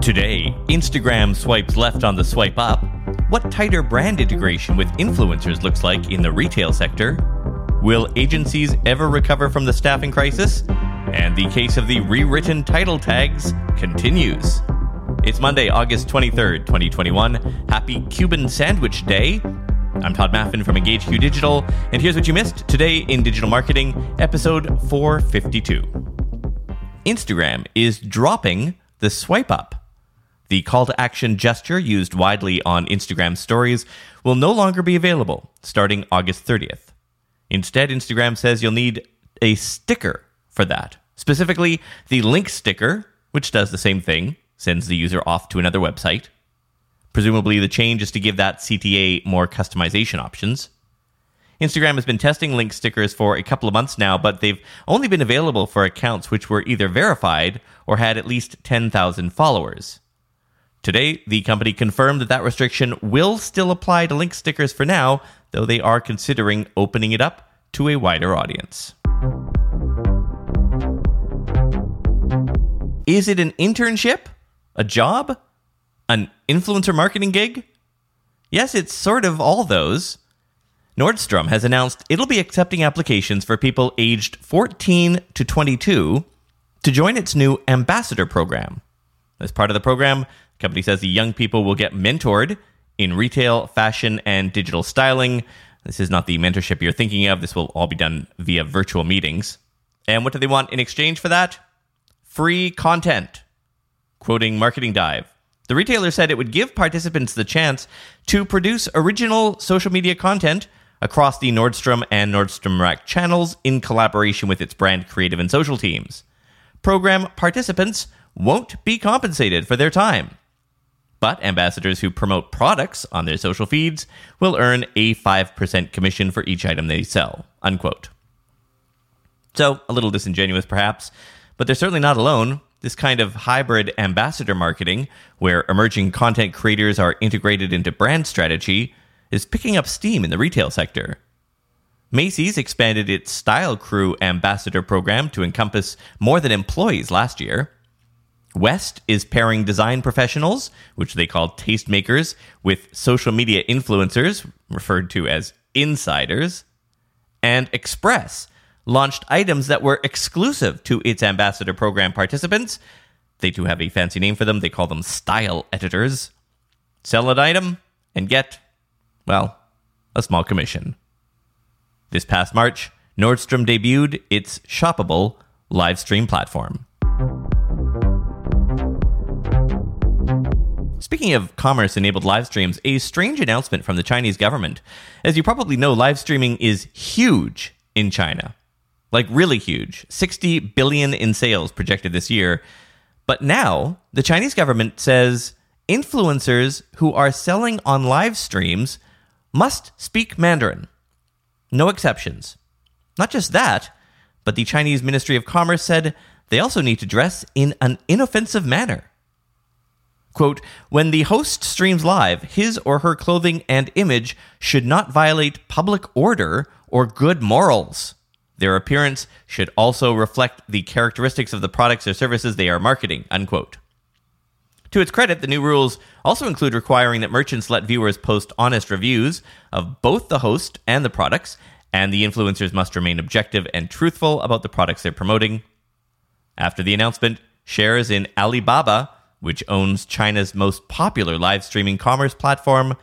Today, Instagram swipes left on the swipe up. What tighter brand integration with influencers looks like in the retail sector. Will agencies ever recover from the staffing crisis? And the case of the rewritten title tags continues. It's Monday, August 23rd, 2021. Happy Cuban Sandwich Day. I'm Todd Maffin from EngageQ Digital, and here's what you missed today in digital marketing, episode 452. Instagram is dropping the swipe up. The call to action gesture used widely on Instagram stories will no longer be available starting August 30th. Instead, Instagram says you'll need a sticker for that. Specifically, the link sticker, which does the same thing, sends the user off to another website. Presumably, the change is to give that CTA more customization options. Instagram has been testing link stickers for a couple of months now, but they've only been available for accounts which were either verified or had at least 10,000 followers. Today, the company confirmed that that restriction will still apply to link stickers for now, though they are considering opening it up to a wider audience. Is it an internship? A job? An influencer marketing gig? Yes, it's sort of all those. Nordstrom has announced it'll be accepting applications for people aged 14 to 22 to join its new ambassador program. As part of the program, company says the young people will get mentored in retail, fashion, and digital styling. This is not the mentorship you're thinking of. This will all be done via virtual meetings. And what do they want in exchange for that? Free content. Quoting Marketing Dive. The retailer said it would give participants the chance to produce original social media content across the Nordstrom and Nordstrom Rack channels in collaboration with its brand creative and social teams. Program participants won't be compensated for their time. But ambassadors who promote products on their social feeds will earn a 5% commission for each item they sell. Unquote. So, a little disingenuous perhaps, but they're certainly not alone. This kind of hybrid ambassador marketing, where emerging content creators are integrated into brand strategy, is picking up steam in the retail sector. Macy's expanded its Style Crew ambassador program to encompass more than employees last year. West is pairing design professionals, which they call tastemakers, with social media influencers, referred to as insiders. And Express launched items that were exclusive to its ambassador program participants. They do have a fancy name for them. They call them style editors. Sell an item and get, well, a small commission. This past March, Nordstrom debuted its shoppable live stream platform. Speaking of commerce enabled live streams, a strange announcement from the Chinese government. As you probably know, live streaming is huge in China. Like really huge. 60 billion in sales projected this year. But now, the Chinese government says influencers who are selling on live streams must speak Mandarin. No exceptions. Not just that, but the Chinese Ministry of Commerce said they also need to dress in an inoffensive manner. Quote, when the host streams live, his or her clothing and image should not violate public order or good morals. Their appearance should also reflect the characteristics of the products or services they are marketing, unquote. To its credit, the new rules also include requiring that merchants let viewers post honest reviews of both the host and the products, and the influencers must remain objective and truthful about the products they're promoting. After the announcement, shares in Alibaba which owns China's most popular live streaming commerce platform,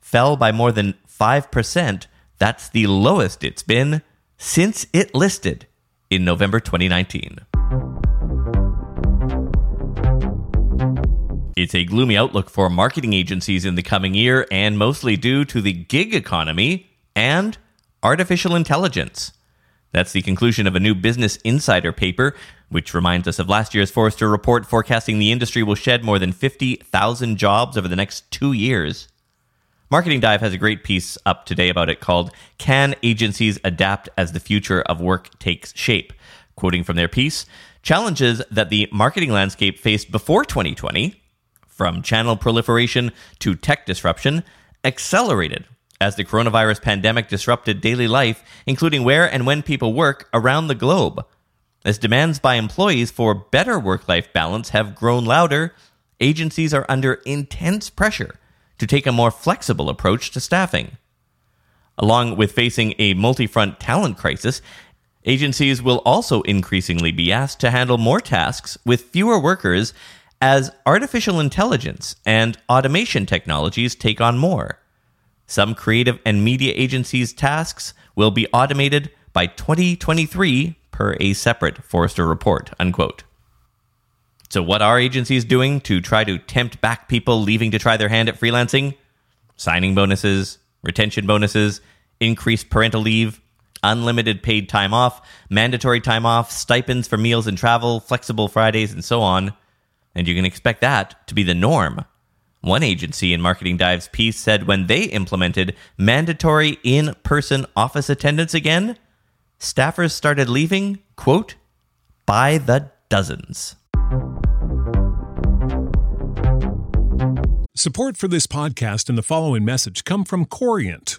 fell by more than 5%. That's the lowest it's been since it listed in November 2019. It's a gloomy outlook for marketing agencies in the coming year, and mostly due to the gig economy and artificial intelligence. That's the conclusion of a new Business Insider paper, which reminds us of last year's Forrester report forecasting the industry will shed more than 50,000 jobs over the next two years. Marketing Dive has a great piece up today about it called Can Agencies Adapt as the Future of Work Takes Shape? Quoting from their piece, challenges that the marketing landscape faced before 2020, from channel proliferation to tech disruption, accelerated as the coronavirus pandemic disrupted daily life, including where and when people work around the globe. As demands by employees for better work life balance have grown louder, agencies are under intense pressure to take a more flexible approach to staffing. Along with facing a multi front talent crisis, agencies will also increasingly be asked to handle more tasks with fewer workers as artificial intelligence and automation technologies take on more. Some creative and media agencies' tasks will be automated by 2023 per a separate Forrester report. Unquote. So, what are agencies doing to try to tempt back people leaving to try their hand at freelancing? Signing bonuses, retention bonuses, increased parental leave, unlimited paid time off, mandatory time off, stipends for meals and travel, flexible Fridays, and so on. And you can expect that to be the norm. One agency in Marketing Dive's piece said when they implemented mandatory in person office attendance again, staffers started leaving, quote, by the dozens. Support for this podcast and the following message come from Corient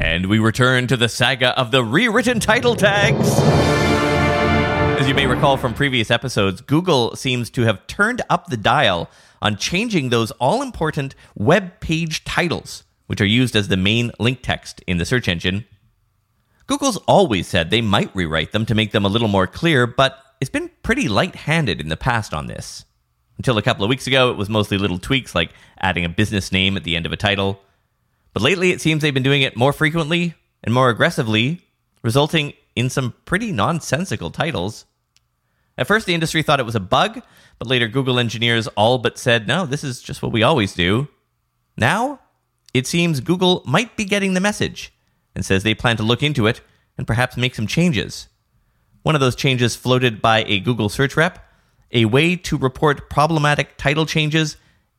And we return to the saga of the rewritten title tags. As you may recall from previous episodes, Google seems to have turned up the dial on changing those all important web page titles, which are used as the main link text in the search engine. Google's always said they might rewrite them to make them a little more clear, but it's been pretty light handed in the past on this. Until a couple of weeks ago, it was mostly little tweaks like adding a business name at the end of a title but lately, it seems they've been doing it more frequently and more aggressively, resulting in some pretty nonsensical titles. At first, the industry thought it was a bug, but later, Google engineers all but said, no, this is just what we always do. Now, it seems Google might be getting the message and says they plan to look into it and perhaps make some changes. One of those changes floated by a Google search rep a way to report problematic title changes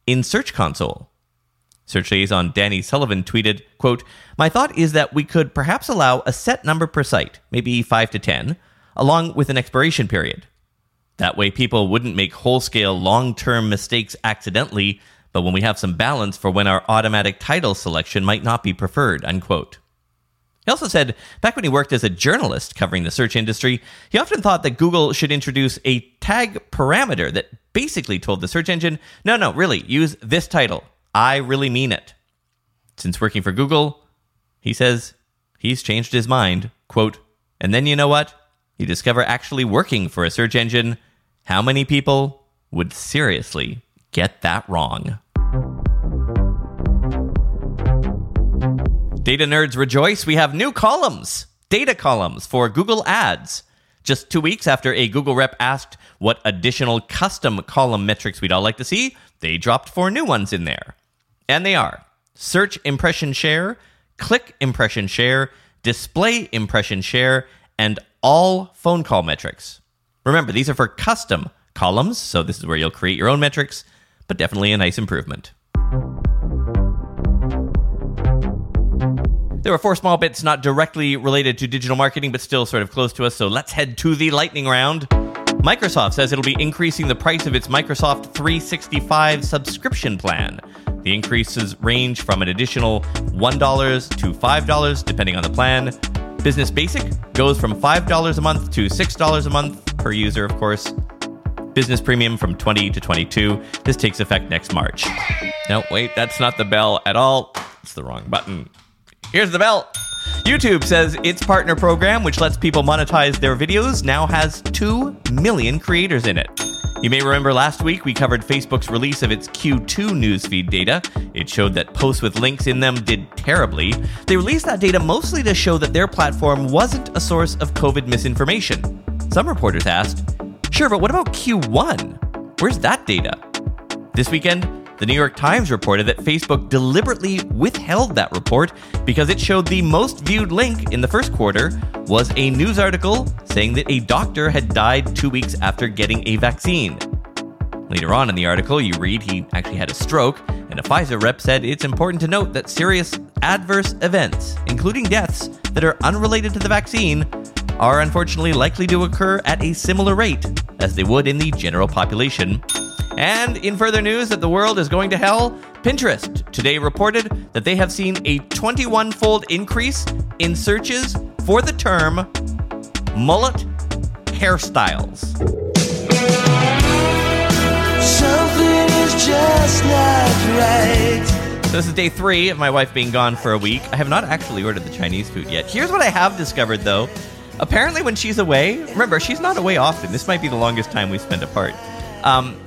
in Search Console. Search liaison Danny Sullivan tweeted, quote, My thought is that we could perhaps allow a set number per site, maybe 5 to 10, along with an expiration period. That way people wouldn't make whole-scale long-term mistakes accidentally, but when we have some balance for when our automatic title selection might not be preferred, unquote. He also said back when he worked as a journalist covering the search industry, he often thought that Google should introduce a tag parameter that basically told the search engine, no, no, really, use this title I really mean it. Since working for Google, he says he's changed his mind. Quote, and then you know what? You discover actually working for a search engine, how many people would seriously get that wrong? Data nerds rejoice. We have new columns, data columns for Google Ads. Just two weeks after a Google rep asked what additional custom column metrics we'd all like to see, they dropped four new ones in there. And they are search impression share, click impression share, display impression share, and all phone call metrics. Remember, these are for custom columns, so this is where you'll create your own metrics, but definitely a nice improvement. There were four small bits not directly related to digital marketing, but still sort of close to us, so let's head to the lightning round. Microsoft says it'll be increasing the price of its Microsoft 365 subscription plan The increases range from an additional $1 to $5 depending on the plan. Business Basic goes from $5 a month to $6 a month per user, of course. Business Premium from 20 to 22. This takes effect next March. No, wait, that's not the bell at all. It's the wrong button. Here's the bell. YouTube says its partner program, which lets people monetize their videos, now has 2 million creators in it. You may remember last week we covered Facebook's release of its Q2 newsfeed data. It showed that posts with links in them did terribly. They released that data mostly to show that their platform wasn't a source of COVID misinformation. Some reporters asked, Sure, but what about Q1? Where's that data? This weekend, the New York Times reported that Facebook deliberately withheld that report because it showed the most viewed link in the first quarter was a news article saying that a doctor had died two weeks after getting a vaccine. Later on in the article, you read he actually had a stroke, and a Pfizer rep said it's important to note that serious adverse events, including deaths that are unrelated to the vaccine, are unfortunately likely to occur at a similar rate as they would in the general population. And in further news that the world is going to hell, Pinterest today reported that they have seen a 21 fold increase in searches for the term mullet hairstyles. Something is just not right. So this is day three of my wife being gone for a week. I have not actually ordered the Chinese food yet. Here's what I have discovered though. Apparently, when she's away, remember, she's not away often. This might be the longest time we spend apart. Um,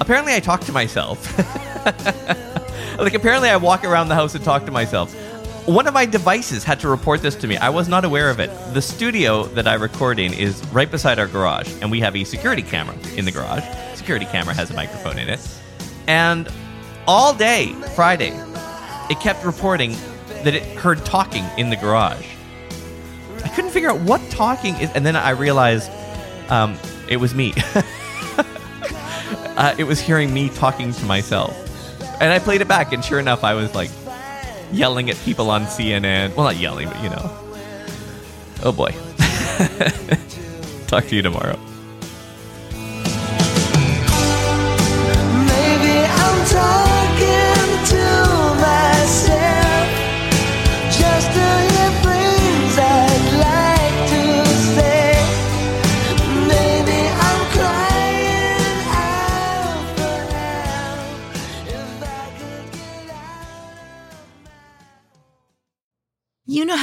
apparently, I talk to myself. like, apparently, I walk around the house and talk to myself. One of my devices had to report this to me. I was not aware of it. The studio that I record in is right beside our garage, and we have a security camera in the garage. Security camera has a microphone in it. And all day, Friday, it kept reporting that it heard talking in the garage. I couldn't figure out what talking is, and then I realized um, it was me. uh, it was hearing me talking to myself, and I played it back, and sure enough, I was like yelling at people on CNN. Well, not yelling, but you know. Oh boy. Talk to you tomorrow.